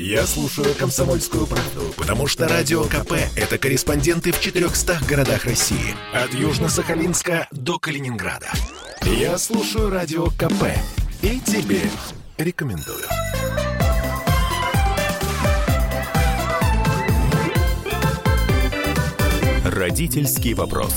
Я слушаю «Комсомольскую правду», потому что «Радио КП» — это корреспонденты в 400 городах России. От Южно-Сахалинска до Калининграда. Я слушаю «Радио КП» и тебе рекомендую. Родительский вопрос.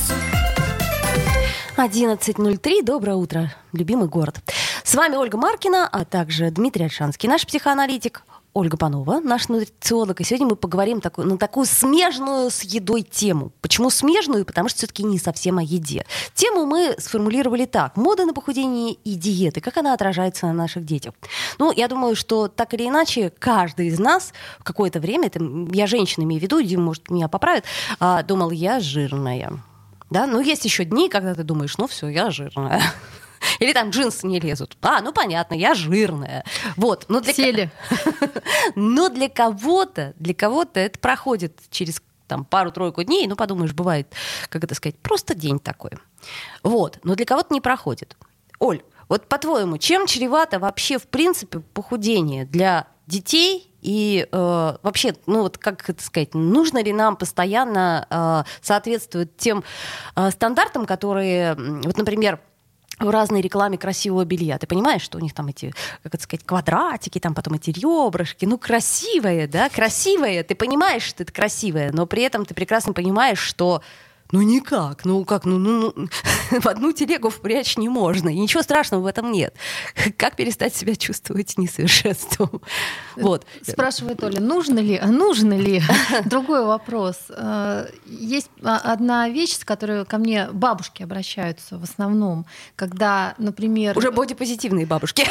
11.03. Доброе утро, любимый город. С вами Ольга Маркина, а также Дмитрий Альшанский, наш психоаналитик. Ольга Панова, наш нутрициолог. И сегодня мы поговорим такую, на такую смежную с едой тему. Почему смежную? Потому что все-таки не совсем о еде. Тему мы сформулировали так. Мода на похудение и диеты. Как она отражается на наших детях? Ну, я думаю, что так или иначе каждый из нас в какое-то время, это я женщина имею в виду, Дима, может, меня поправит, а, думал, я жирная. Да? Но есть еще дни, когда ты думаешь, ну все, я жирная. Или там джинсы не лезут. А, ну понятно, я жирная. Вот. Но для Сели. Но для кого-то, для кого-то это проходит через там пару-тройку дней, ну подумаешь, бывает, как это сказать, просто день такой. Вот. Но для кого-то не проходит. Оль, вот по-твоему, чем чревато вообще в принципе похудение для детей и э, вообще, ну вот как это сказать, нужно ли нам постоянно э, соответствовать тем э, стандартам, которые, вот, например, в разной рекламе красивого белья. Ты понимаешь, что у них там эти, как это сказать, квадратики, там потом эти ребрышки. Ну, красивое, да, красивое. Ты понимаешь, что это красивое, но при этом ты прекрасно понимаешь, что ну никак, ну как, ну, ну, ну в одну телегу впрячь не можно, и ничего страшного в этом нет. Как перестать себя чувствовать несовершенством? Вот. Спрашивает Оля, нужно ли, а нужно ли? Другой вопрос. Э, есть одна вещь, с которой ко мне бабушки обращаются в основном, когда, например... Уже бодипозитивные бабушки.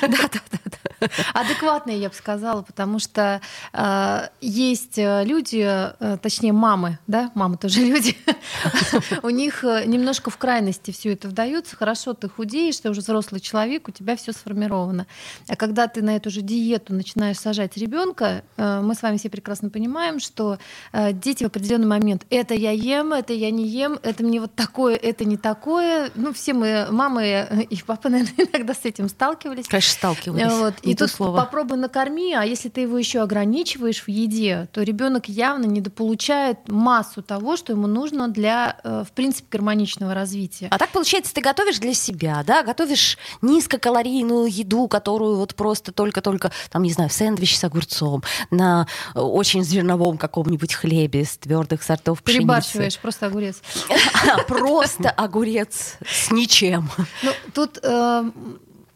Да-да-да. Адекватные, я бы сказала, потому что э, есть люди, э, точнее мамы, да, мамы тоже люди, у них э, немножко в крайности все это вдается. Хорошо, ты худеешь, ты уже взрослый человек, у тебя все сформировано. А когда ты на эту же диету начинаешь сажать ребенка, э, мы с вами все прекрасно понимаем, что э, дети в определенный момент это я ем, это я не ем, это мне вот такое, это не такое. Ну, все мы, мамы и папы, наверное, иногда с этим сталкивались. Конечно, сталкивались. Вот. И тут слово. попробуй накорми, а если ты его еще ограничиваешь в еде, то ребенок явно недополучает массу того, что ему нужно для, э, в принципе, гармоничного развития. А так получается, ты готовишь для себя, да, готовишь низкокалорийную еду, которую вот просто только-только, там, не знаю, сэндвич с огурцом, на очень зерновом каком-нибудь хлебе с твердых сортов пшеницы. Перебарщиваешь, просто огурец. Просто огурец с ничем. Ну, тут э,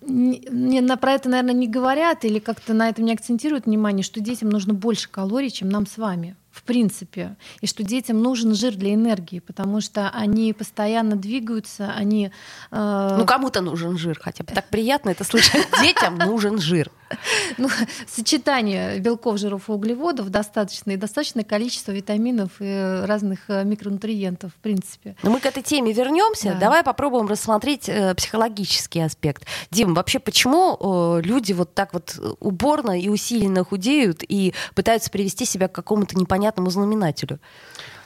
не, на, про это, наверное, не говорят или как-то на этом не акцентируют внимание, что детям нужно больше калорий, чем нам с вами в принципе, и что детям нужен жир для энергии, потому что они постоянно двигаются, они... Э... Ну, кому-то нужен жир, хотя бы так приятно это слышать. Детям нужен жир. Ну, сочетание белков, жиров и углеводов достаточно, и достаточное количество витаминов и разных э, микронутриентов, в принципе. Но мы к этой теме вернемся. Да. Давай попробуем рассмотреть э, психологический аспект. Дим, вообще почему э, люди вот так вот уборно и усиленно худеют и пытаются привести себя к какому-то непонятному знаменателю?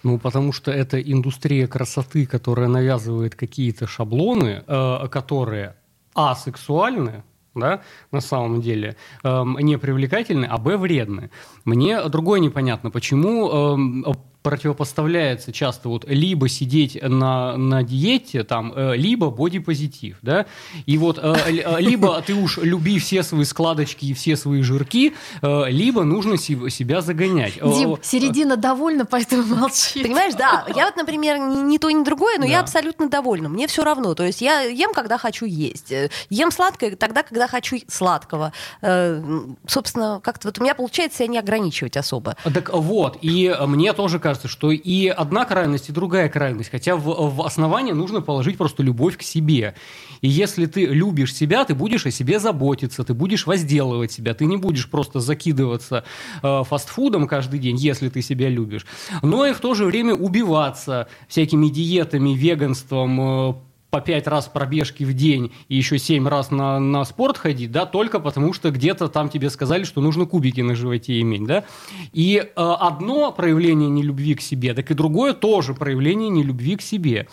Ну, потому что это индустрия красоты, которая навязывает какие-то шаблоны, э, которые асексуальны, да, на самом деле, э, не привлекательны, а б вредны. Мне другое непонятно, почему э, противопоставляется часто вот либо сидеть на, на диете, там, э, либо бодипозитив, да, и вот э, э, либо ты уж люби все свои складочки и все свои жирки, либо нужно себя загонять. Дим, середина довольна, поэтому молчи. Понимаешь, да, я вот, например, ни то, ни другое, но да. я абсолютно довольна, мне все равно, то есть я ем, когда хочу есть, ем сладкое тогда, когда хочу сладкого, собственно, как-то вот у меня получается себя не ограничивать особо. Так вот, и мне тоже кажется, кажется, что и одна крайность, и другая крайность. Хотя в, в основание нужно положить просто любовь к себе. И если ты любишь себя, ты будешь о себе заботиться, ты будешь возделывать себя, ты не будешь просто закидываться э, фастфудом каждый день, если ты себя любишь. Но и в то же время убиваться всякими диетами, веганством, э, по пять раз пробежки в день и еще семь раз на, на спорт ходить, да, только потому что где-то там тебе сказали, что нужно кубики на животе иметь, да. И э, одно проявление нелюбви к себе, так и другое тоже проявление нелюбви к себе.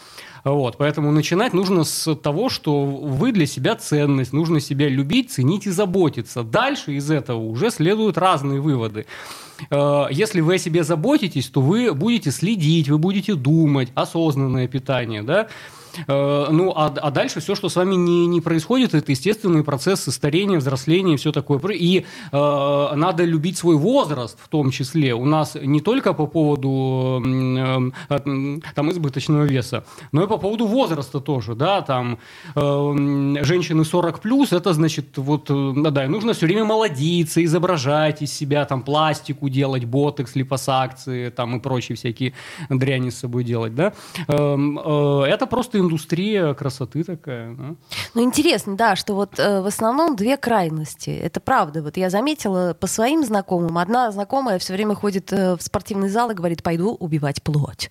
Вот, поэтому начинать нужно с того, что вы для себя ценность, нужно себя любить, ценить и заботиться. Дальше из этого уже следуют разные выводы. Э, если вы о себе заботитесь, то вы будете следить, вы будете думать, осознанное питание, да, ну, а, а дальше все, что с вами не, не происходит, это естественные процессы старения, взросления и все такое. И э, надо любить свой возраст в том числе. У нас не только по поводу э, там, избыточного веса, но и по поводу возраста тоже. Да, там, э, женщины 40 плюс, это значит, вот, э, да, нужно все время молодиться, изображать из себя, там, пластику делать, ботекс, липосакции, там, и прочие всякие дряни с собой делать, да. Э, э, это просто индустрия красоты такая. Да? Ну, интересно, да, что вот э, в основном две крайности. Это правда. Вот я заметила по своим знакомым. Одна знакомая все время ходит э, в спортивный зал и говорит, пойду убивать плоть.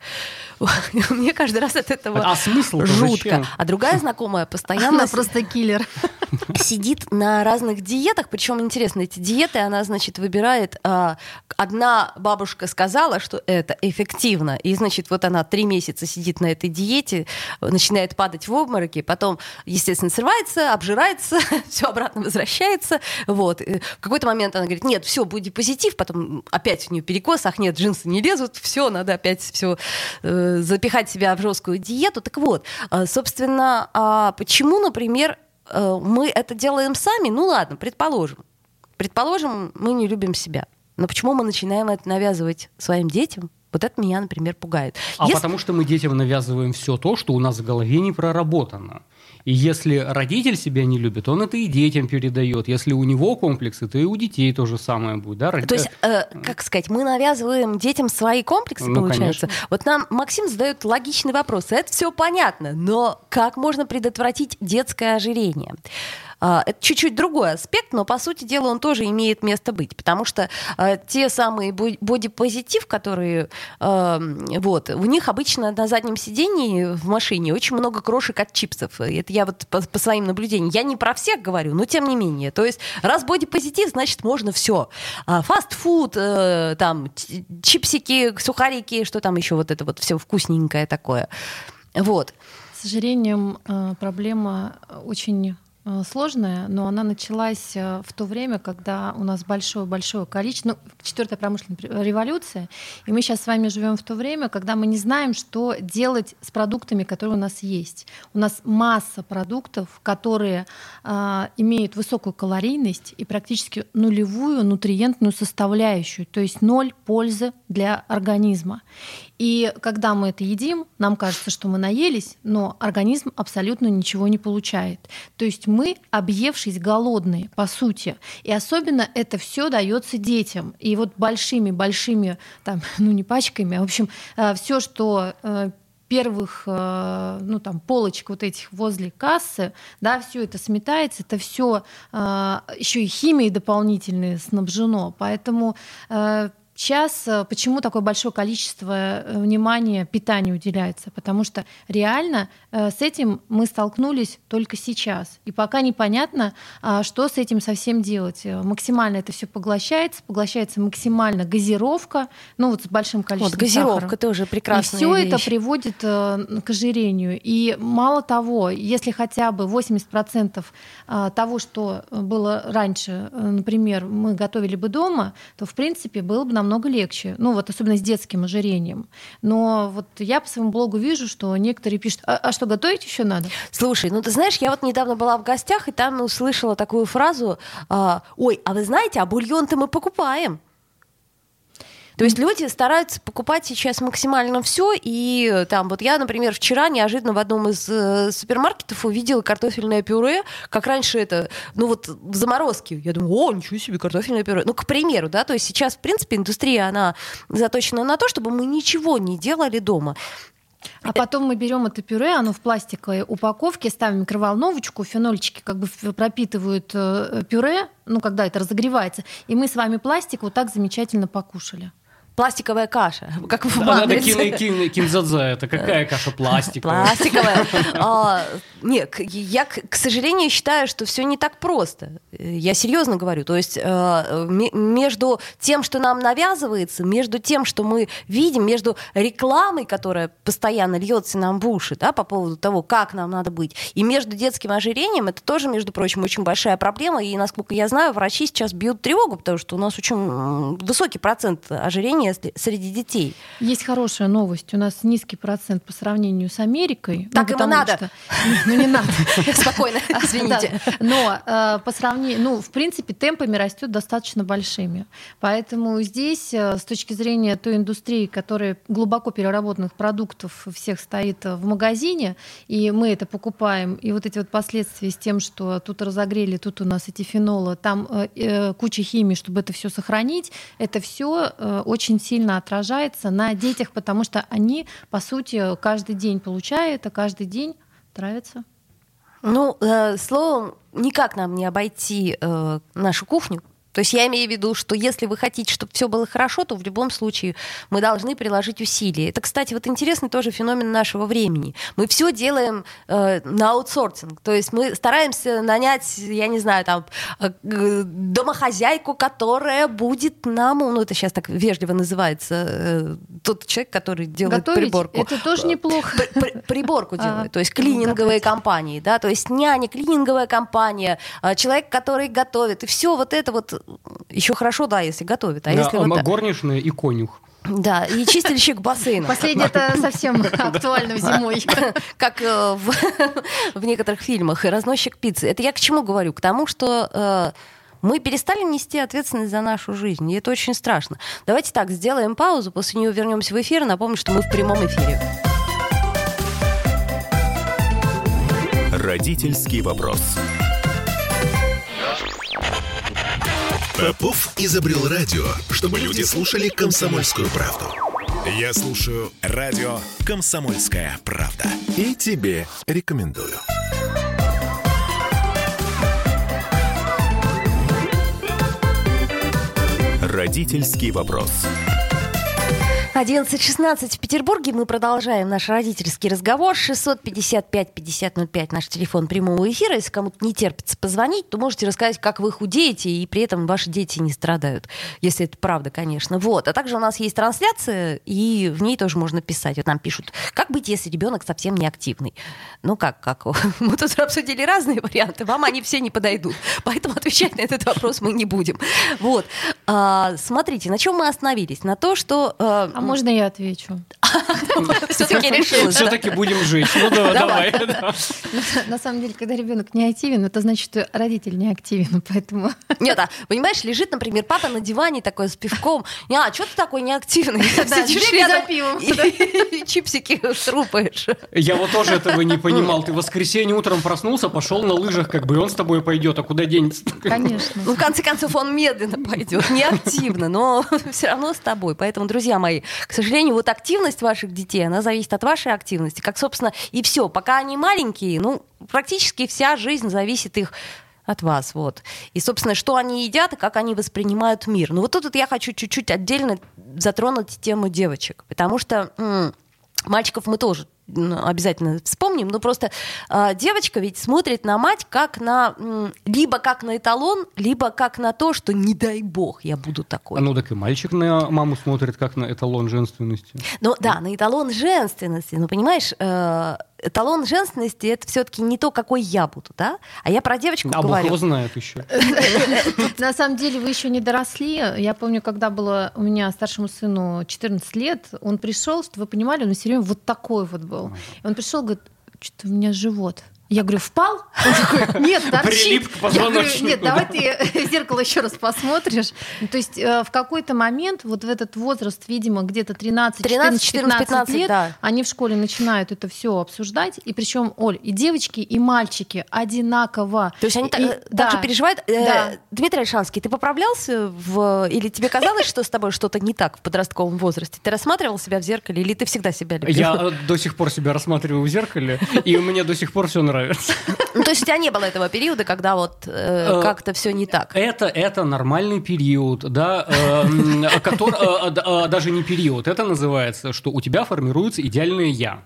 Мне каждый раз от этого а смысл жутко. А другая знакомая постоянно... Она просто киллер. Сидит на разных диетах. Причем, интересно, эти диеты она, значит, выбирает... Э, одна бабушка сказала, что это эффективно. И, значит, вот она три месяца сидит на этой диете, начинает падать в обмороки, потом, естественно, срывается, обжирается, все обратно возвращается. Вот. В какой-то момент она говорит, нет, все, будет позитив, потом опять у нее перекос, ах нет, джинсы не лезут, все, надо опять все э, запихать себя в жесткую диету. Так вот, э, собственно, а почему, например, э, мы это делаем сами? Ну ладно, предположим. Предположим, мы не любим себя. Но почему мы начинаем это навязывать своим детям? Вот это меня, например, пугает. А если... потому что мы детям навязываем все то, что у нас в голове не проработано. И если родитель себя не любит, он это и детям передает. Если у него комплексы, то и у детей то же самое будет. Да? То есть, э, как сказать, мы навязываем детям свои комплексы, ну, получается? Конечно. Вот нам Максим задает логичный вопрос. Это все понятно, но как можно предотвратить детское ожирение? А, это чуть-чуть другой аспект, но по сути дела он тоже имеет место быть, потому что э, те самые бодипозитив, которые э, вот, у них обычно на заднем сидении в машине очень много крошек от чипсов. Это я вот по, своим наблюдениям. Я не про всех говорю, но тем не менее. То есть раз бодипозитив, значит можно все. А, фастфуд, э, там чипсики, сухарики, что там еще вот это вот все вкусненькое такое. Вот. К сожалению, проблема очень сложная, но она началась э, в то время, когда у нас большое-большое количество, ну, четвертая промышленная революция, и мы сейчас с вами живем в то время, когда мы не знаем, что делать с продуктами, которые у нас есть. У нас масса продуктов, которые э, имеют высокую калорийность и практически нулевую нутриентную составляющую, то есть ноль пользы для организма. И когда мы это едим, нам кажется, что мы наелись, но организм абсолютно ничего не получает. То есть мы, объевшись голодные, по сути, и особенно это все дается детям. И вот большими-большими, там, ну не пачками, а в общем, э, все, что э, первых э, ну, там, полочек вот этих возле кассы, да, все это сметается, это все еще и химией дополнительной снабжено. Поэтому Сейчас э, почему такое большое количество э, внимания питанию уделяется? Потому что реально э, с этим мы столкнулись только сейчас. И пока непонятно, а, что с этим совсем делать. Максимально это все поглощается, поглощается максимально газировка, ну вот с большим количеством Вот газировка сахара. тоже прекрасная И все вещь. это приводит к ожирению. И мало того, если хотя бы 80% того, что было раньше, например, мы готовили бы дома, то в принципе было бы нам намного легче. Ну, вот особенно с детским ожирением. Но вот я по своему блогу вижу, что некоторые пишут, а, а что, готовить еще надо? Слушай, ну ты знаешь, я вот недавно была в гостях, и там услышала такую фразу, а, ой, а вы знаете, а бульон-то мы покупаем. То есть люди стараются покупать сейчас максимально все, и э, там вот я, например, вчера неожиданно в одном из э, супермаркетов увидела картофельное пюре, как раньше это, ну вот в заморозке. Я думаю, о, ничего себе, картофельное пюре. Ну, к примеру, да, то есть сейчас, в принципе, индустрия, она заточена на то, чтобы мы ничего не делали дома. А потом мы берем это пюре, оно в пластиковой упаковке, ставим микроволновочку, фенольчики как бы пропитывают э, пюре, ну когда это разогревается, и мы с вами пластик вот так замечательно покушали. Пластиковая каша, как в «Матрице». кин, кин, кинзадза, это какая каша пластиковая? Пластиковая. А, Нет, к- я, к сожалению, считаю, что все не так просто. Я серьезно говорю. То есть э, ме- между тем, что нам навязывается, между тем, что мы видим, между рекламой, которая постоянно льется нам в уши, да, по поводу того, как нам надо быть, и между детским ожирением, это тоже, между прочим, очень большая проблема. И, насколько я знаю, врачи сейчас бьют тревогу, потому что у нас очень высокий процент ожирения с- среди детей. Есть хорошая новость. У нас низкий процент по сравнению с Америкой. Так ему потому надо. что- Ну, не надо. Спокойно, извините. Но э, по сравнению, ну, в принципе, темпами растет достаточно большими. Поэтому здесь, э, с точки зрения той индустрии, которая глубоко переработанных продуктов всех стоит э, в магазине, и мы это покупаем, и вот эти вот последствия с тем, что тут разогрели, тут у нас эти фенолы, там куча химии, чтобы это все сохранить, это все очень сильно отражается на детях, потому что они, по сути, каждый день получая это, каждый день травятся. Ну, э, словом, никак нам не обойти э, нашу кухню. То есть я имею в виду, что если вы хотите, чтобы все было хорошо, то в любом случае мы должны приложить усилия. Это, кстати, вот интересный тоже феномен нашего времени. Мы все делаем э, на аутсорсинг. То есть мы стараемся нанять, я не знаю, там, э, домохозяйку, которая будет нам, ну это сейчас так вежливо называется, э, тот человек, который делает Готовить приборку. это тоже неплохо. При- при- приборку А, делают, то есть клининговые готовить. компании, да, то есть няня, клининговая компания, а, человек, который готовит, и все вот это вот еще хорошо, да, если готовит, а Да, если а вот, горничная и конюх. да, и чистильщик бассейна. Последнее это совсем актуально зимой. как э, в, в некоторых фильмах, и разносчик пиццы. Это я к чему говорю? К тому, что э, мы перестали нести ответственность за нашу жизнь, и это очень страшно. Давайте так, сделаем паузу, после нее вернемся в эфир, и напомню, что мы в прямом эфире. Родительский вопрос. Попов изобрел радио, чтобы люди слушали комсомольскую правду. Я слушаю радио «Комсомольская правда». И тебе рекомендую. Родительский вопрос. 11.16 в Петербурге. Мы продолжаем наш родительский разговор. 655-5005 наш телефон прямого эфира. Если кому-то не терпится позвонить, то можете рассказать, как вы худеете, и при этом ваши дети не страдают. Если это правда, конечно. Вот. А также у нас есть трансляция, и в ней тоже можно писать. Вот нам пишут, как быть, если ребенок совсем не активный? Ну как, как? Мы тут обсудили разные варианты, вам они все не подойдут. Поэтому отвечать на этот вопрос мы не будем. Вот. А, смотрите, на чем мы остановились? На то, что... э, А можно я отвечу? все-таки решила. да? Все-таки будем жечь. Ну да, Давай. давай. да. На самом деле, когда ребенок не активен, это значит, что родитель не активен, поэтому Нет, а понимаешь, лежит, например, папа на диване такой с пивком. А, что ты такой неактивный? Да, Сидишь рядом пивом. и- чипсики трупаешь. Я вот тоже этого не понимал. Ты в воскресенье утром проснулся, пошел на лыжах, как бы и он с тобой пойдет, а куда денется? конечно. Ну, в конце концов, он медленно пойдет, не активно, но все равно с тобой. Поэтому, друзья мои, к сожалению, вот активность ваших детей, она зависит от вашей активности. Как, собственно, и все. Пока они маленькие, ну, практически вся жизнь зависит их от вас, вот. И, собственно, что они едят и как они воспринимают мир. Ну, вот тут вот я хочу чуть-чуть отдельно затронуть тему девочек, потому что м, мальчиков мы тоже обязательно вспомним, но просто а, девочка ведь смотрит на мать как на м, либо как на эталон, либо как на то, что не дай бог я буду такой. А ну так и мальчик на маму смотрит как на эталон женственности. Ну да, на эталон женственности. Ну понимаешь, э, эталон женственности это все-таки не то, какой я буду, да? А я про девочку А бог говорю. его знает еще. На самом деле вы еще не доросли. Я помню, когда было у меня старшему сыну 14 лет, он пришел, чтобы вы понимали, он все время вот такой вот был. И он пришел, говорит, что-то у меня живот. Я говорю, впал? Он такой, нет, торчит. Я говорю, нет, давай да. ты в зеркало еще раз посмотришь. Ну, То есть э, в какой-то момент, вот в этот возраст, видимо, где-то 13, 13, 14, 14, 15 лет, да. они в школе начинают это все обсуждать. И причем, Оль, и девочки, и мальчики одинаково. То есть они так, И- э, так же да. переживают. Э, Да. Дмитрий Альшанский, ты поправлялся в... Или тебе казалось, что с тобой что-то не так в подростковом возрасте? Ты рассматривал себя в зеркале или ты всегда себя любил? Я до сих пор себя рассматриваю в зеркале, и у меня до сих пор все нравится. Ну, то есть у тебя не было этого периода, когда вот э, Э, как-то все не так. Это, это нормальный период, да, э, м, который, э, д- э, даже не период, это называется, что у тебя формируется идеальное «я».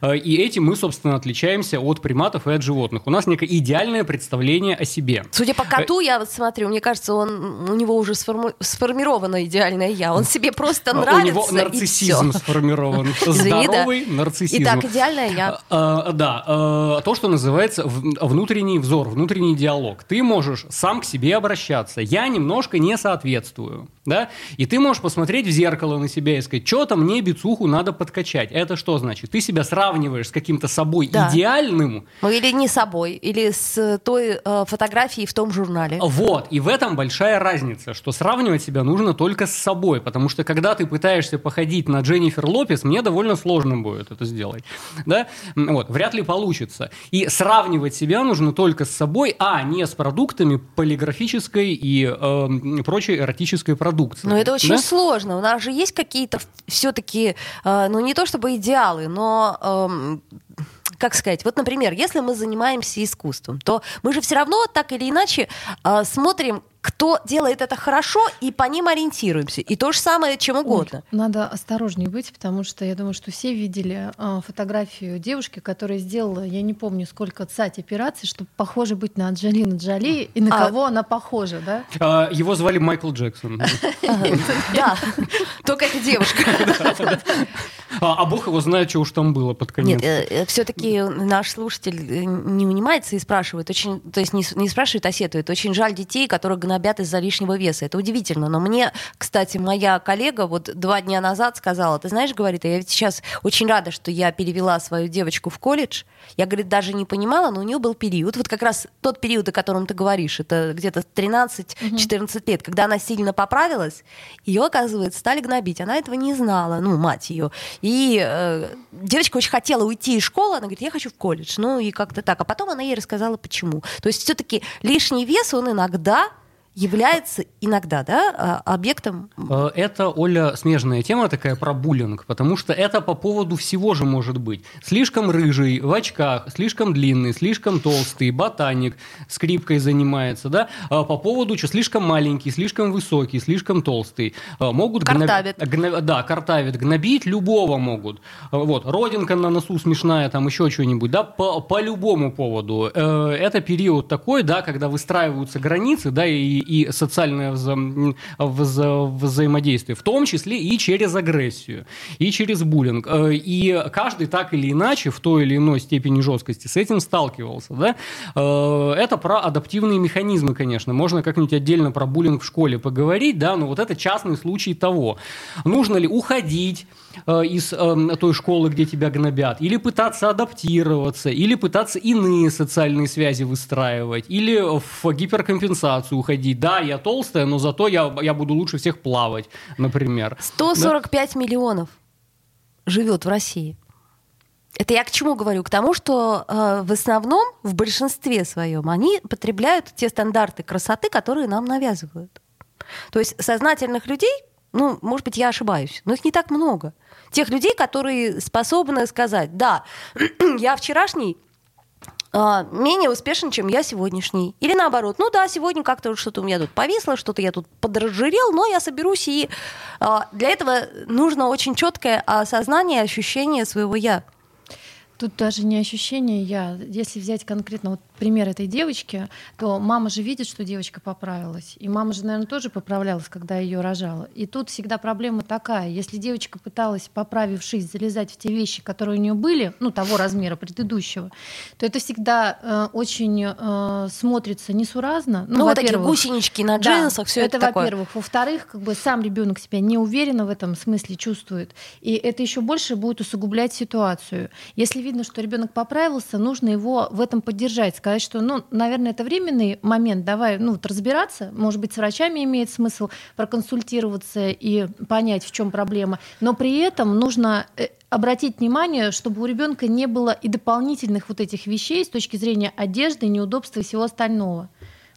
Э, И этим мы, собственно, отличаемся от приматов и от животных. У нас некое идеальное представление о себе. Судя по коту, я вот смотрю, мне кажется, он, у него уже сформу- сформировано идеальное я. Он себе просто нравится. У него нарциссизм сформирован. Извини, да. Здоровый нарциссизм. Итак, идеальное я. А, а, Да, а, то, что называется внутренний взор, внутренний диалог. Ты можешь сам к себе обращаться. Я немножко не соответствую. Да? И ты можешь посмотреть в зеркало на себя и сказать, что-то мне бицуху надо подкачать. Это что значит? Ты себя сравниваешь с каким-то собой Да. идеальным, Ну, или не собой, или с той э, фотографией в том журнале. Вот, и в этом большая разница, что сравнивать себя нужно только с собой, потому что когда ты пытаешься походить на Дженнифер Лопес, мне довольно сложно будет это сделать, да, вот, вряд ли получится. И сравнивать себя нужно только с собой, а не с продуктами полиграфической и э, прочей эротической продукции. Но это очень Да? сложно. У нас же есть какие-то все-таки, ну не то чтобы идеалы, но эм, как сказать, вот, например, если мы занимаемся искусством, то мы же все равно так или иначе э, смотрим, кто делает это хорошо, и по ним ориентируемся. И то же самое чем угодно. Оль, надо осторожнее быть, потому что я думаю, что все видели а, фотографию девушки, которая сделала, я не помню, сколько цать операций, чтобы похоже быть на Анджелину Джоли и на А. кого она похожа, да? А, Его звали Майкл Джексон. Да, только эта девушка. А а бог его знает, что уж там было под конец. Нет, все-таки наш слушатель э, не унимается и спрашивает, очень, то есть не, не спрашивает, а сетует. Очень жаль детей, которые гнобят из-за лишнего веса. Это удивительно. Но мне, кстати, моя коллега вот два дня назад сказала, ты знаешь, говорит, я ведь сейчас очень рада, что я перевела свою девочку в колледж. Я, говорит, даже не понимала, но у нее был период, вот как раз тот период, о котором ты говоришь, это где-то 13-14 лет, когда она сильно поправилась, ее, оказывается, стали гнобить. Она этого не знала, ну, мать ее. И э, девочка очень хотела уйти из школы, она говорит, я хочу в колледж. Ну, и как-то так. А потом она ей рассказала, почему. То есть все-таки лишний вес, он иногда является, иногда, да, а, объектом Э, Это, Оля, смежная тема такая про буллинг, потому что это по поводу всего же может быть. Слишком рыжий, в очках, слишком длинный, слишком толстый, ботаник, скрипкой занимается, да, А по поводу, что слишком маленький, слишком высокий, слишком толстый. Э, Могут гноб- Картавит. гно- Да, картавит, гнобить любого могут. Вот, родинка на носу смешная, там еще что-нибудь, да, по, по любому поводу. Э, Это период такой, да, когда выстраиваются границы, да, и, и социальное вза- вза- взаимодействие, в том числе и через агрессию, и через буллинг. Э, И каждый так или иначе, в той или иной степени жесткости с этим сталкивался, да. Э, Это про адаптивные механизмы, конечно. Можно как-нибудь отдельно про буллинг в школе поговорить, да, но вот это частный случай того. Нужно ли уходить из э, той школы, где тебя гнобят, или пытаться адаптироваться, или пытаться иные социальные связи выстраивать, или в гиперкомпенсацию уходить. Да, я толстая, но зато я, я буду лучше всех плавать, например. 145 миллионов живет в России. Это я к чему говорю? К тому, что э, в основном, в большинстве своем, они потребляют те стандарты красоты, которые нам навязывают. То есть сознательных людей, ну, может быть, я ошибаюсь, но их не так много. Тех людей, которые способны сказать, да, я вчерашний а, менее успешен, чем я сегодняшний. Или наоборот, ну да, сегодня как-то что-то у меня тут повисло, что-то я тут подразжирел, но я соберусь, и а, для этого нужно очень четкое осознание, ощущение своего «я». Тут даже не ощущение я. Если взять конкретно вот пример этой девочки, то мама же видит, что девочка поправилась. И мама же, наверное, тоже поправлялась, когда ее рожала. И тут всегда проблема такая. Если девочка пыталась, поправившись, залезать в те вещи, которые у нее были, ну, того размера предыдущего, то это всегда э, очень э, смотрится несуразно. Ну, вот такие гусенички на да, джинсах, все это, это такое. во-первых. Во-вторых, как бы сам ребенок себя неуверенно в этом смысле чувствует. И это еще больше будет усугублять ситуацию. Если видно, что ребенок поправился, нужно его в этом поддержать, сказать, что, ну, наверное, это временный момент, давай, ну, вот разбираться, может быть, с врачами имеет смысл проконсультироваться и понять, в чем проблема, но при этом нужно э, обратить внимание, чтобы у ребенка не было и дополнительных вот этих вещей с точки зрения одежды, неудобства и всего остального.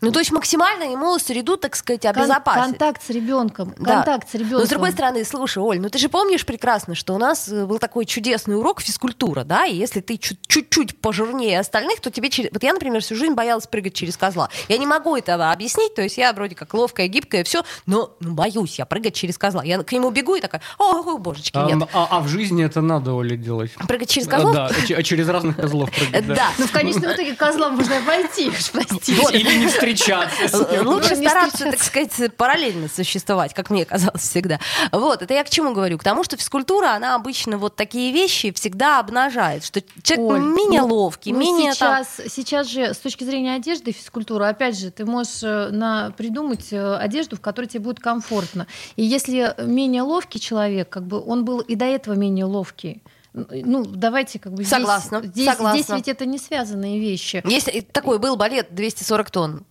Ну, то есть максимально ему среду, так сказать, Кон- обезопасить. контакт с ребенком. Да. Контакт с ребенком. Но с другой стороны, слушай, Оль, ну ты же помнишь прекрасно, что у нас э, был такой чудесный урок физкультура, да, и если ты чуть- чуть-чуть пожирнее остальных, то тебе через... Вот я, например, всю жизнь боялась прыгать через козла. Я не могу этого объяснить, то есть я вроде как ловкая, гибкая, все, но ну, боюсь я прыгать через козла. Я к нему бегу и такая, о, о, божечки, А, нет. а- а в жизни это надо, Оля, делать. Прыгать через козлов? Да, ч- через разных козлов прыгать. Да. Ну, в конечном итоге козла можно обойти, уж простите. Или не ним. Лучше Ну, стараться, так сказать, параллельно существовать, как мне казалось всегда. Вот, это я к чему говорю? К тому, что физкультура, она обычно вот такие вещи всегда обнажает, что человек Оль, менее ну, ловкий, ну, менее там... сейчас, сейчас же с точки зрения одежды и физкультуры, опять же, ты можешь э, на, придумать э, одежду, в которой тебе будет комфортно. И если менее ловкий человек, как бы он был и до этого менее ловкий. Ну, давайте как бы здесь- Согласна, здесь, согласна. здесь ведь это не связанные вещи. Если такой был балет 240 тонн,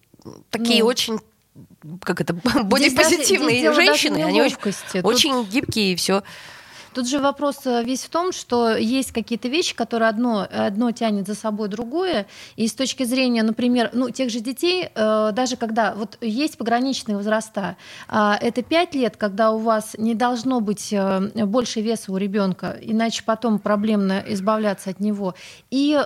такие Ну. очень как это, бодипозитивные дело даже женщины, они очень, очень гибкие и все. Тут же вопрос э, весь в том, что есть какие-то вещи, которые одно, одно тянет за собой другое. И с точки зрения, например, ну, тех же детей, э, даже когда вот есть пограничные возраста, а, это 5 лет, когда у вас не должно быть э, больше веса у ребенка, иначе потом проблемно избавляться от него. И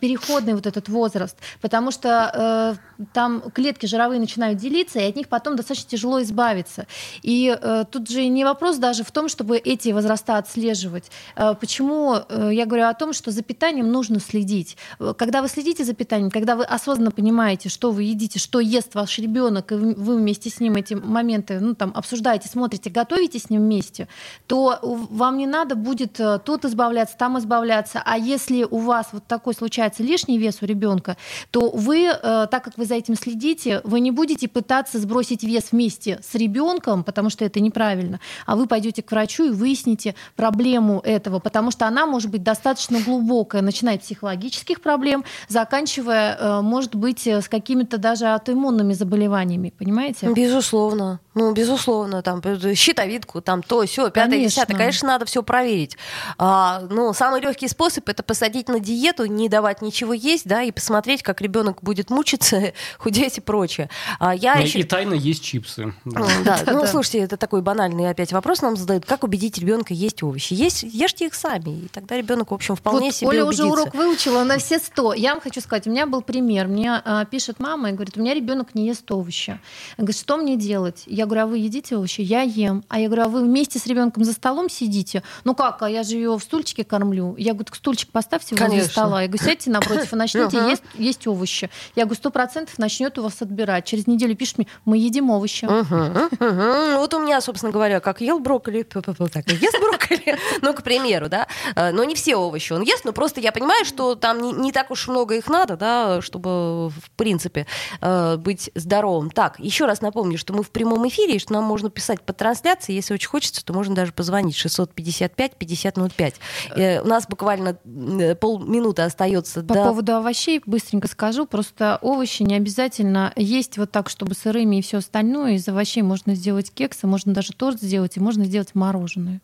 переходный вот этот возраст, потому что там клетки жировые начинают делиться, и от них потом достаточно тяжело избавиться. И тут же не вопрос даже в том, чтобы эти возраста отслеживать. Э, почему э, я говорю о том, что за питанием нужно следить? Э, Когда вы следите за питанием, когда вы осознанно понимаете, что вы едите, что ест ваш ребенок, и вы вместе с ним эти моменты ну, там, обсуждаете, смотрите, готовите с ним вместе, то вам не надо будет тут избавляться, там избавляться. А если у вас вот такой случается лишний вес у ребенка, то вы, так как вы за этим следите, вы не будете пытаться сбросить вес вместе с ребенком, потому что это неправильно, а вы пойдете к врачу и выясните проблему этого, потому что она может быть достаточно глубокая, начиная от психологических проблем, заканчивая, э, может быть, э, с какими-то даже аутоиммунными заболеваниями, понимаете? Безусловно. Ну, безусловно, там э, щитовидку, там то, все, пятое, Конечно. десятое. Конечно, надо все проверить. А, ну, самый легкий способ это посадить на диету, не давать ничего есть, да, и посмотреть, как ребенок будет мучиться, худеть и прочее. А я И еще... и тайно есть чипсы. Да. Ну, Да, ну слушайте, это такой банальный опять вопрос нам задают. Как убедить ребенка есть овощи? Есть, ешьте их сами, и тогда ребенок, в общем, вполне Вот себе Оля уже урок выучила на все сто. Я вам хочу сказать, у меня был пример. Мне а, пишет мама и говорит, у меня ребенок не ест овощи. Она говорит, что мне делать? Я говорю, а вы едите овощи? Я ем. А я говорю, а вы вместе с ребенком за столом сидите? Ну как, а я же ее в стульчике кормлю. Я говорю, так стульчик поставьте возле Конечно. стола. Я говорю, сядьте напротив и начните Ага. есть, есть овощи. Я говорю, сто процентов начнет у вас отбирать. Через неделю пишет мне, мы едим овощи. Мгм. Вот у меня, собственно говоря, как ел брокколи, так и ест брокколи, ну, к примеру, да, Э, но не все овощи он ест, но просто я понимаю, что там не, не так уж много их надо, да, чтобы, в принципе, э, быть здоровым. Так, еще раз напомню, что мы в прямом эфире, и что нам можно писать по трансляции, если очень хочется, то можно даже позвонить 655-5005. Э, У нас буквально э, полминуты остается По до поводу овощей быстренько скажу. Просто овощи не обязательно есть вот так, чтобы сырыми и все остальное. Из овощей можно сделать кексы, можно даже торт сделать, и можно сделать мороженое.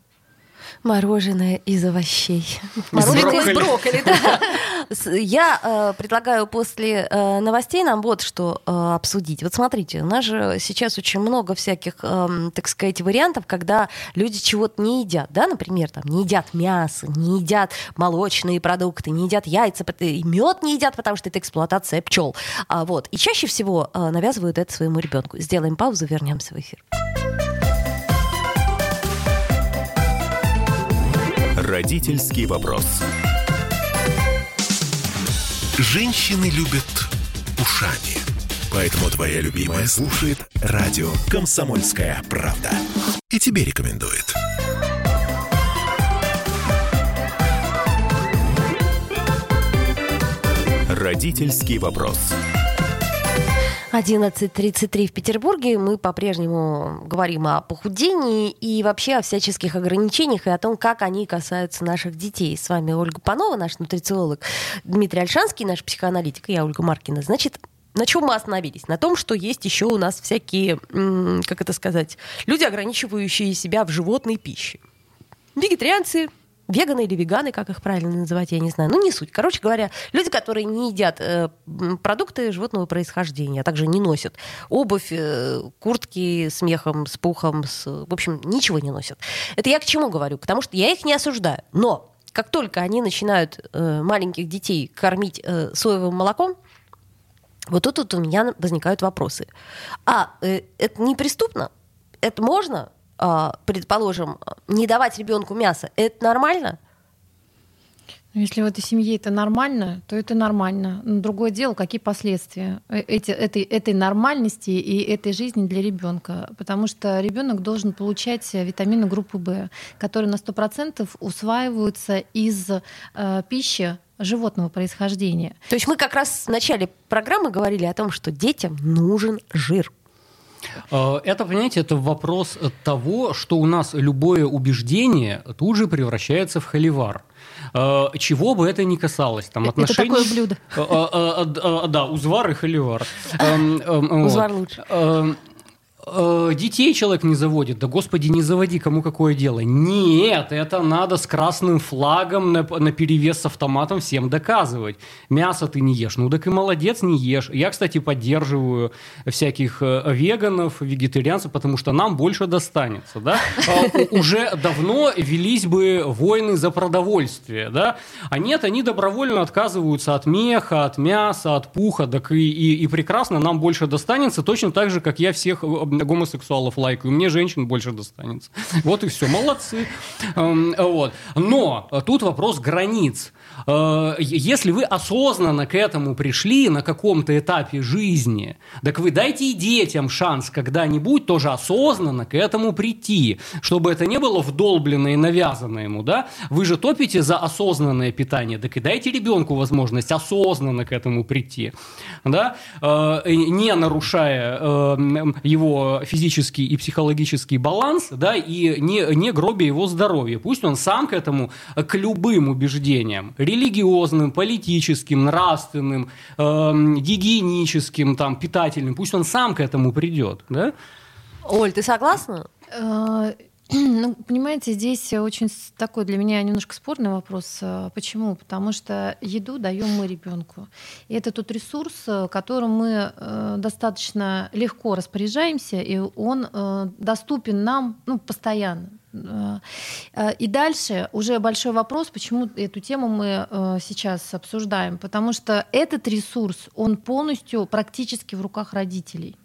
Мороженое из овощей. Мороженое из брокколи. да. Я э, предлагаю после э, новостей нам вот что э, обсудить. Вот смотрите, у нас же сейчас очень много всяких, эм, так сказать, вариантов, когда люди чего-то не едят, да, например, там не едят мясо, не едят молочные продукты, не едят яйца, и мед не едят, потому что это эксплуатация пчел. А, вот. И чаще всего навязывают это своему ребенку. Сделаем паузу, вернемся в эфир. Родительский вопрос. Женщины любят ушами. Поэтому твоя любимая слушает радио «Комсомольская правда». И тебе рекомендует. Родительский вопрос. 11.33 в Петербурге. Мы по-прежнему говорим о похудении и вообще о всяческих ограничениях и о том, как они касаются наших детей. С вами Ольга Панова, наш нутрициолог, Дмитрий Альшанский, наш психоаналитик, и я Ольга Маркина. Значит, на чем мы остановились? На том, что есть еще у нас всякие, как это сказать, люди, ограничивающие себя в животной пище. Вегетарианцы, веганы или веганы, как их правильно называть, я не знаю. Ну, не суть. Короче говоря, люди, которые не едят э, продукты животного происхождения, а также не носят обувь, э, куртки с мехом, с пухом, с, в общем, ничего не носят. Это я к чему говорю? Потому что я их не осуждаю. Но как только они начинают э, маленьких детей кормить э, соевым молоком, вот тут вот у меня возникают вопросы. А, э, это неприступно? Это можно? А, предположим, не давать ребенку мясо, это нормально? Ну, если в этой семье это нормально, то это нормально. Но другое дело, какие последствия э, эти, этой, этой нормальности и этой жизни для ребенка. Потому что ребенок должен получать витамины группы В, которые на 100% усваиваются из э, пищи животного происхождения. То есть мы как раз в начале программы говорили о том, что детям нужен жир. Э, это, понимаете, это вопрос того, что у нас любое убеждение тут же превращается в холивар. Э, чего бы это ни касалось. Там, отношений... Это такое блюдо. Э, да, узвар и холивар. Эм, эм, узвар лучше. Э, детей человек не заводит, да господи, не заводи, кому какое дело. Нет, это надо с красным флагом на, на перевес с автоматом всем доказывать. Мясо ты не ешь, ну так и молодец, не ешь. Я, кстати, поддерживаю всяких э, веганов, вегетарианцев, потому что нам больше достанется, да. А, уже давно велись бы войны за продовольствие, да. А нет, они добровольно отказываются от меха, от мяса, от пуха, так и, и, и прекрасно нам больше достанется, точно так же, как я всех э, гомосексуалов лайкаю, мне женщин больше достанется. Вот и все, молодцы. Эм, вот. Но тут вопрос границ. Э, если вы осознанно к этому пришли на каком-то этапе жизни, так вы дайте и детям шанс когда-нибудь тоже осознанно к этому прийти, чтобы это не было вдолблено и навязано ему, да? Вы же топите за осознанное питание, так и дайте ребенку возможность осознанно к этому прийти, да? Э, не нарушая э, его физический и психологический баланс, да, и не, не гробя его здоровье. Пусть он сам к этому, к любым убеждениям, религиозным, политическим, нравственным, э, гигиеническим, там, питательным, пусть он сам к этому придет, да? Оль, ты согласна? Э, ну, понимаете, здесь очень такой для меня немножко спорный вопрос. Э, почему? Потому что еду даем мы ребенку. И это тот ресурс, э, которым мы достаточно легко распоряжаемся, и он доступен нам ну, постоянно. И дальше уже большой вопрос, почему эту тему мы сейчас обсуждаем. Потому что этот ресурс, он полностью практически в руках родителей.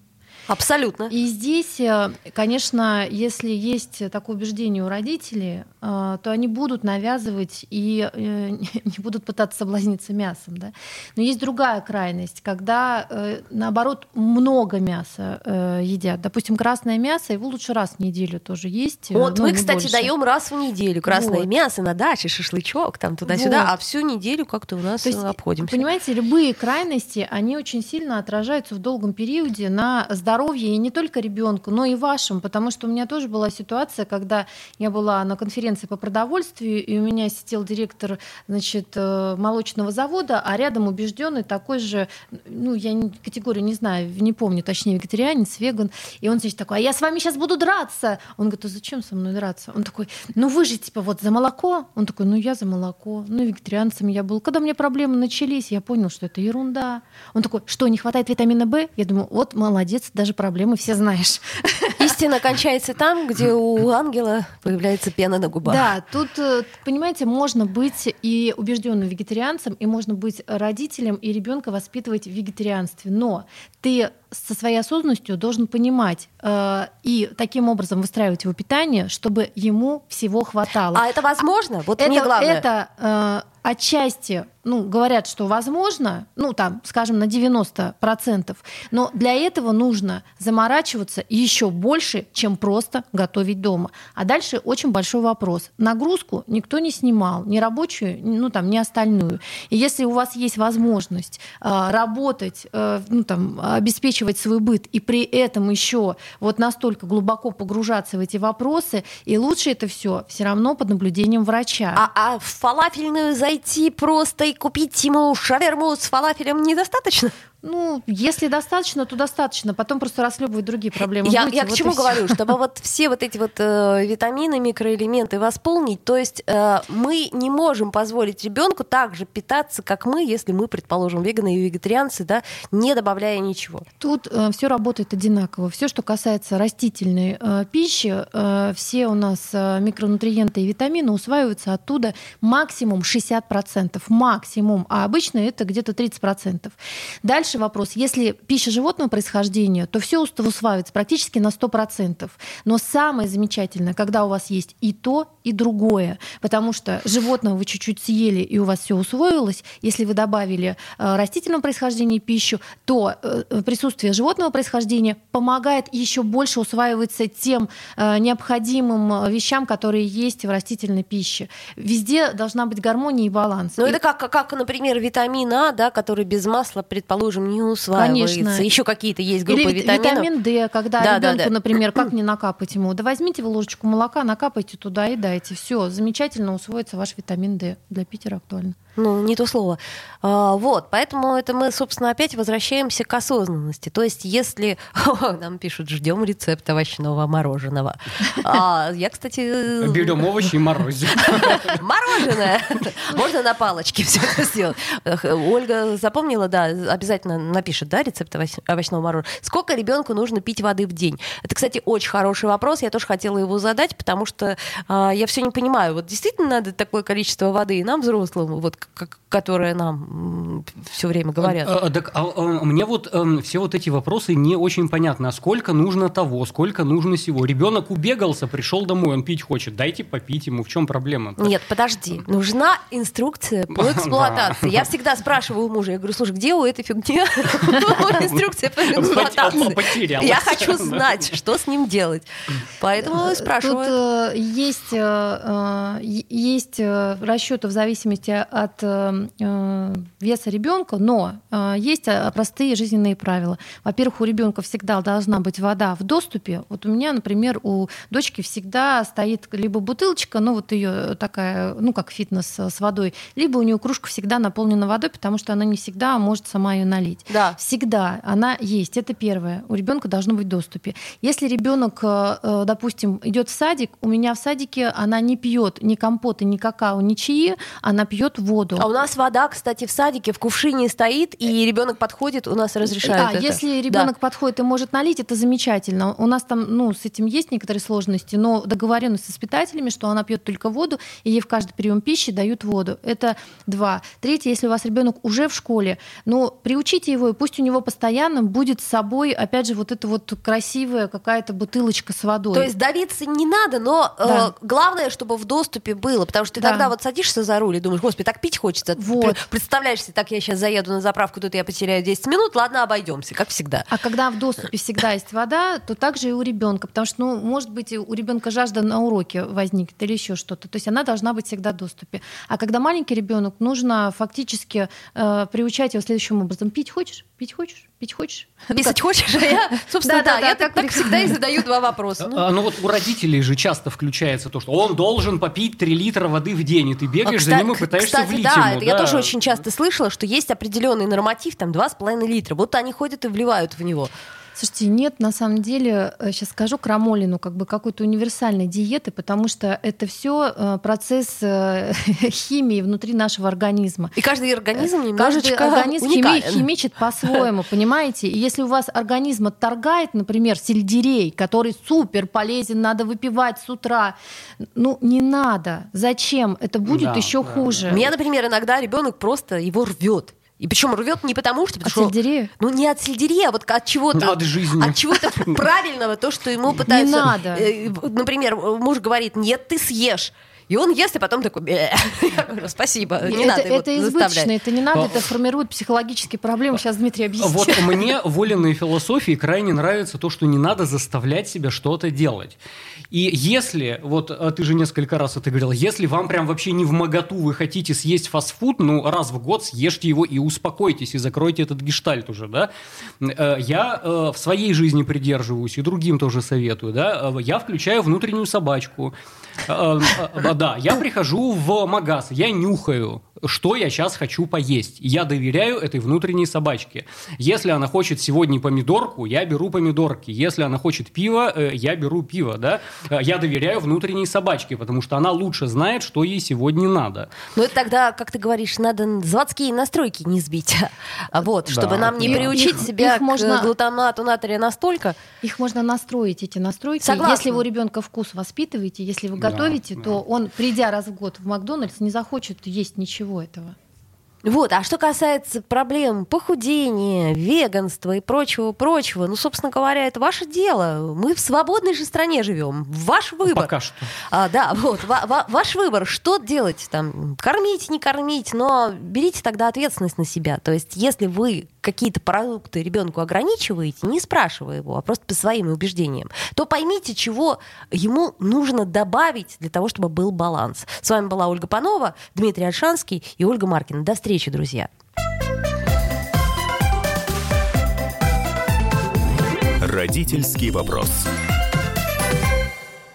Абсолютно. И здесь, э, конечно, если есть такое убеждение у родителей, э, то они будут навязывать и э, не будут пытаться соблазниться мясом. Да? Но есть другая крайность, когда, наоборот, много мяса едят. Допустим, красное мясо, его лучше раз в неделю тоже есть. Вот мы, кстати, даем раз в неделю красное вот. мясо на даче, шашлычок, там туда-сюда, вот. а всю неделю как-то у нас то есть, обходимся. Понимаете, любые крайности, они очень сильно отражаются в долгом периоде на здоровье здоровье и не только ребенку, но и вашим, потому что у меня тоже была ситуация, когда я была на конференции по продовольствию, и у меня сидел директор значит, э, молочного завода, а рядом убежденный такой же, ну, я категорию не знаю, не помню, точнее, вегетарианец, веган, и он значит такой, а я с вами сейчас буду драться. Он говорит, а зачем со мной драться? Он такой, ну вы же типа вот за молоко. Он такой, ну я за молоко. Ну вегетарианцем я был. Когда у меня проблемы начались, я понял, что это ерунда. Он такой, что, не хватает витамина В? Я думаю, вот молодец, даже проблемы все знаешь. Истина кончается там, где у ангела появляется пена на губах. Да, тут, э, понимаете, можно быть и убежденным вегетарианцем, и можно быть родителем и ребенка воспитывать в вегетарианстве. Но ты со своей осознанностью должен понимать э, и таким образом выстраивать его питание, чтобы ему всего хватало. А это возможно? Вот это, мне главное. Это э, отчасти, ну, говорят, что возможно, ну, там, скажем, на 90%, но для этого нужно заморачиваться еще больше, чем просто готовить дома. А дальше очень большой вопрос. Нагрузку никто не снимал, ни рабочую, ну, там, ни остальную. И если у вас есть возможность э, работать, э, ну, там, обеспечивать свой быт, и при этом еще вот настолько глубоко погружаться в эти вопросы, и лучше это все все равно под наблюдением врача. А, а в фалафельную зайти просто и купить ему шаверму с фалафелем недостаточно? Ну, если достаточно, то достаточно. Потом просто расхлебывать другие проблемы. Я, Будете, я к вот чему и всё. говорю, чтобы вот все вот эти вот э, витамины, микроэлементы восполнить, то есть э, мы не можем позволить ребенку так же питаться, как мы, если мы, предположим, веганы и вегетарианцы, да, не добавляя ничего. Тут все работает одинаково. Все, что касается растительной э, пищи, э, все у нас э, микронутриенты и витамины усваиваются оттуда максимум 60%. Максимум. А обычно это где-то 30%. Дальше вопрос. Если пища животного происхождения, то все усваивается практически на 100%. Но самое замечательное, когда у вас есть и то, и другое. Потому что животного вы чуть-чуть съели, и у вас все усвоилось. Если вы добавили э, растительного происхождения пищу, то э, присутствие животного происхождения помогает еще больше усваиваться тем э, необходимым вещам, которые есть в растительной пище. Везде должна быть гармония и баланс. Ну, И- это как, как, например, витамин А, да, который без масла, предположим, не усваивается. Конечно. Еще какие-то есть группы Или вит- витаминов. витамин D, когда Да, да, ребенку, да. например, как не накапать ему? Да возьмите вы ложечку молока, накапайте туда и дайте. Все, замечательно усвоится ваш витамин D. Для Питера актуально. Ну, не то слово. А, вот, поэтому это мы, собственно, опять возвращаемся к осознанности. То есть, если нам пишут, ждем рецепт овощного мороженого. А, я, кстати, Берем овощи и морозим. мороженое. Можно на палочке все это сделать. Ольга запомнила, да, обязательно напишет, да, рецепт овощ- овощного мороженого. Сколько ребенку нужно пить воды в день? Это, кстати, очень хороший вопрос. Я тоже хотела его задать, потому что а, я все не понимаю. Вот действительно надо такое количество воды и нам, взрослым, вот, которое нам все время говорят. А, а, так, а, а, мне вот эм, все вот эти вопросы не очень понятны. А сколько нужно того, сколько нужно всего? Ребенок убегался, пришел домой, он пить хочет. Дайте попить ему. В чем проблема? Нет, подожди. Нужна инструкция по эксплуатации. Я всегда спрашиваю у мужа, я говорю, слушай, где у этой фигни инструкция по эксплуатации? Я хочу знать, что с ним делать. Поэтому Тут спрашиваю. э, есть, э, э, есть э, расчеты в зависимости от э, э, веса ребенка, но э, есть простые жизненные правила. Во-первых, у ребенка всегда должна быть вода в доступе. Вот у меня, например, у дочки всегда стоит либо бутылочка, ну вот ее такая, ну как фитнес с водой, либо у нее кружка всегда наполнена водой, потому что она не всегда может сама ее налить. Да. Всегда она есть. Это первое. У ребенка должно быть в доступе. Если ребенок, допустим, идет в садик, у меня в садике она не пьет ни компоты, ни какао, ни чаи, она пьет воду. А у нас вода, кстати, в садике в кувшине стоит, и ребенок подходит, у нас разрешают А, это. если Да. ребенок подходит и может налить, это замечательно. У нас там, ну, с этим есть некоторые сложности, но договоренность с воспитателями, что она пьет только воду, и ей в каждый прием пищи дают воду. Это два. Третье, если у вас ребенок уже в школе, ну, приучите его, и пусть у него постоянно будет с собой, опять же, вот эта вот красивая какая-то бутылочка с водой. То есть давиться не надо, но э, Да. главное, чтобы в доступе было. Потому что ты Да. тогда вот садишься за руль и думаешь, господи, так пить хочется. Вот. Пр- Представляешь себе, так я сейчас заеду на заправку, тут я потеряю 10 минут, ладно, обойдемся, как всегда. А когда в доступе всегда есть вода, то также и у ребенка, потому что, ну, может быть, у ребенка жажда на уроке возникнет или еще что-то. То есть она должна быть всегда в доступе. А когда маленький ребенок, нужно фактически э, приучать его следующим образом: пить хочешь, пить хочешь, пить хочешь. Ну, Писать хочешь, а я, собственно, да, Да-да-да, я так, так всегда и задаю два вопроса. Ну, А, ну вот у родителей же часто включается то, что он должен попить 3 литра воды в день, и ты бегаешь А, за ним и пытаешься кстати, влить да, ему. это я тоже очень часто слышала, что есть определенный норматив, там 2,5 литра. Вот они ходят и вливают в него. Слушайте, нет, на самом деле, сейчас скажу крамолину, как бы какой-то универсальной диеты, потому что это все процесс э, химии внутри нашего организма. И каждый организм Каждый немножечко организм хими- химичит по-своему, понимаете? И если у вас организм отторгает, например, сельдерей, который супер полезен, надо выпивать с утра, ну не надо. Зачем? Это будет Да, еще да, хуже. Меня, например, иногда ребенок просто его рвет. И причем рвет не потому, что... От потому что- сельдерея? Ну, не от сельдерея, а вот от чего-то... От жизни. От чего-то правильного, то, что ему пытаются... надо. э, Например, муж говорит, нет, ты съешь. И он ест, и потом такой, говорю, спасибо, не это, надо его это избыточно, заставлять. это не надо, А- это формирует психологические проблемы. Сейчас Дмитрий объяснит. Вот мне воленной философии крайне нравится то, что не надо заставлять себя что-то делать. И если, вот а ты же несколько раз это говорил, если вам прям вообще не в моготу вы хотите съесть фастфуд, ну раз в год съешьте его и успокойтесь, и закройте этот гештальт уже, да. Э, Я э, в своей жизни придерживаюсь, и другим тоже советую, да. Э, Я включаю внутреннюю собачку. Да, я прихожу в магаз, я нюхаю, что я сейчас хочу поесть. Я доверяю этой внутренней собачке. Если она хочет сегодня помидорку, я беру помидорки. Если она хочет пиво, э, я беру пиво, да. Э, я доверяю внутренней собачке, потому что она лучше знает, что ей сегодня надо. Ну, это тогда, как ты говоришь, надо заводские настройки не сбить. Вот, чтобы Да. нам не приучить их- себя их к можно- глутамату натрия настолько. Их можно настроить, эти настройки. Согласна. Если вы у ребенка вкус воспитываете, если вы Да, готовите, да. то он, придя раз в год в Макдональдс, не захочет есть ничего этого. Вот, а что касается проблем похудения, веганства и прочего-прочего, ну, собственно говоря, это ваше дело. Мы в свободной же стране живем. Ваш выбор. Пока что. А, да, вот, ва- ва- ваш выбор, что делать там, кормить, не кормить, но берите тогда ответственность на себя. То есть, если вы какие-то продукты ребенку ограничиваете, не спрашивая его, а просто по своим убеждениям, то поймите, чего ему нужно добавить для того, чтобы был баланс. С вами была Ольга Панова, Дмитрий Альшанский и Ольга Маркина. До встречи, друзья. Родительский вопрос.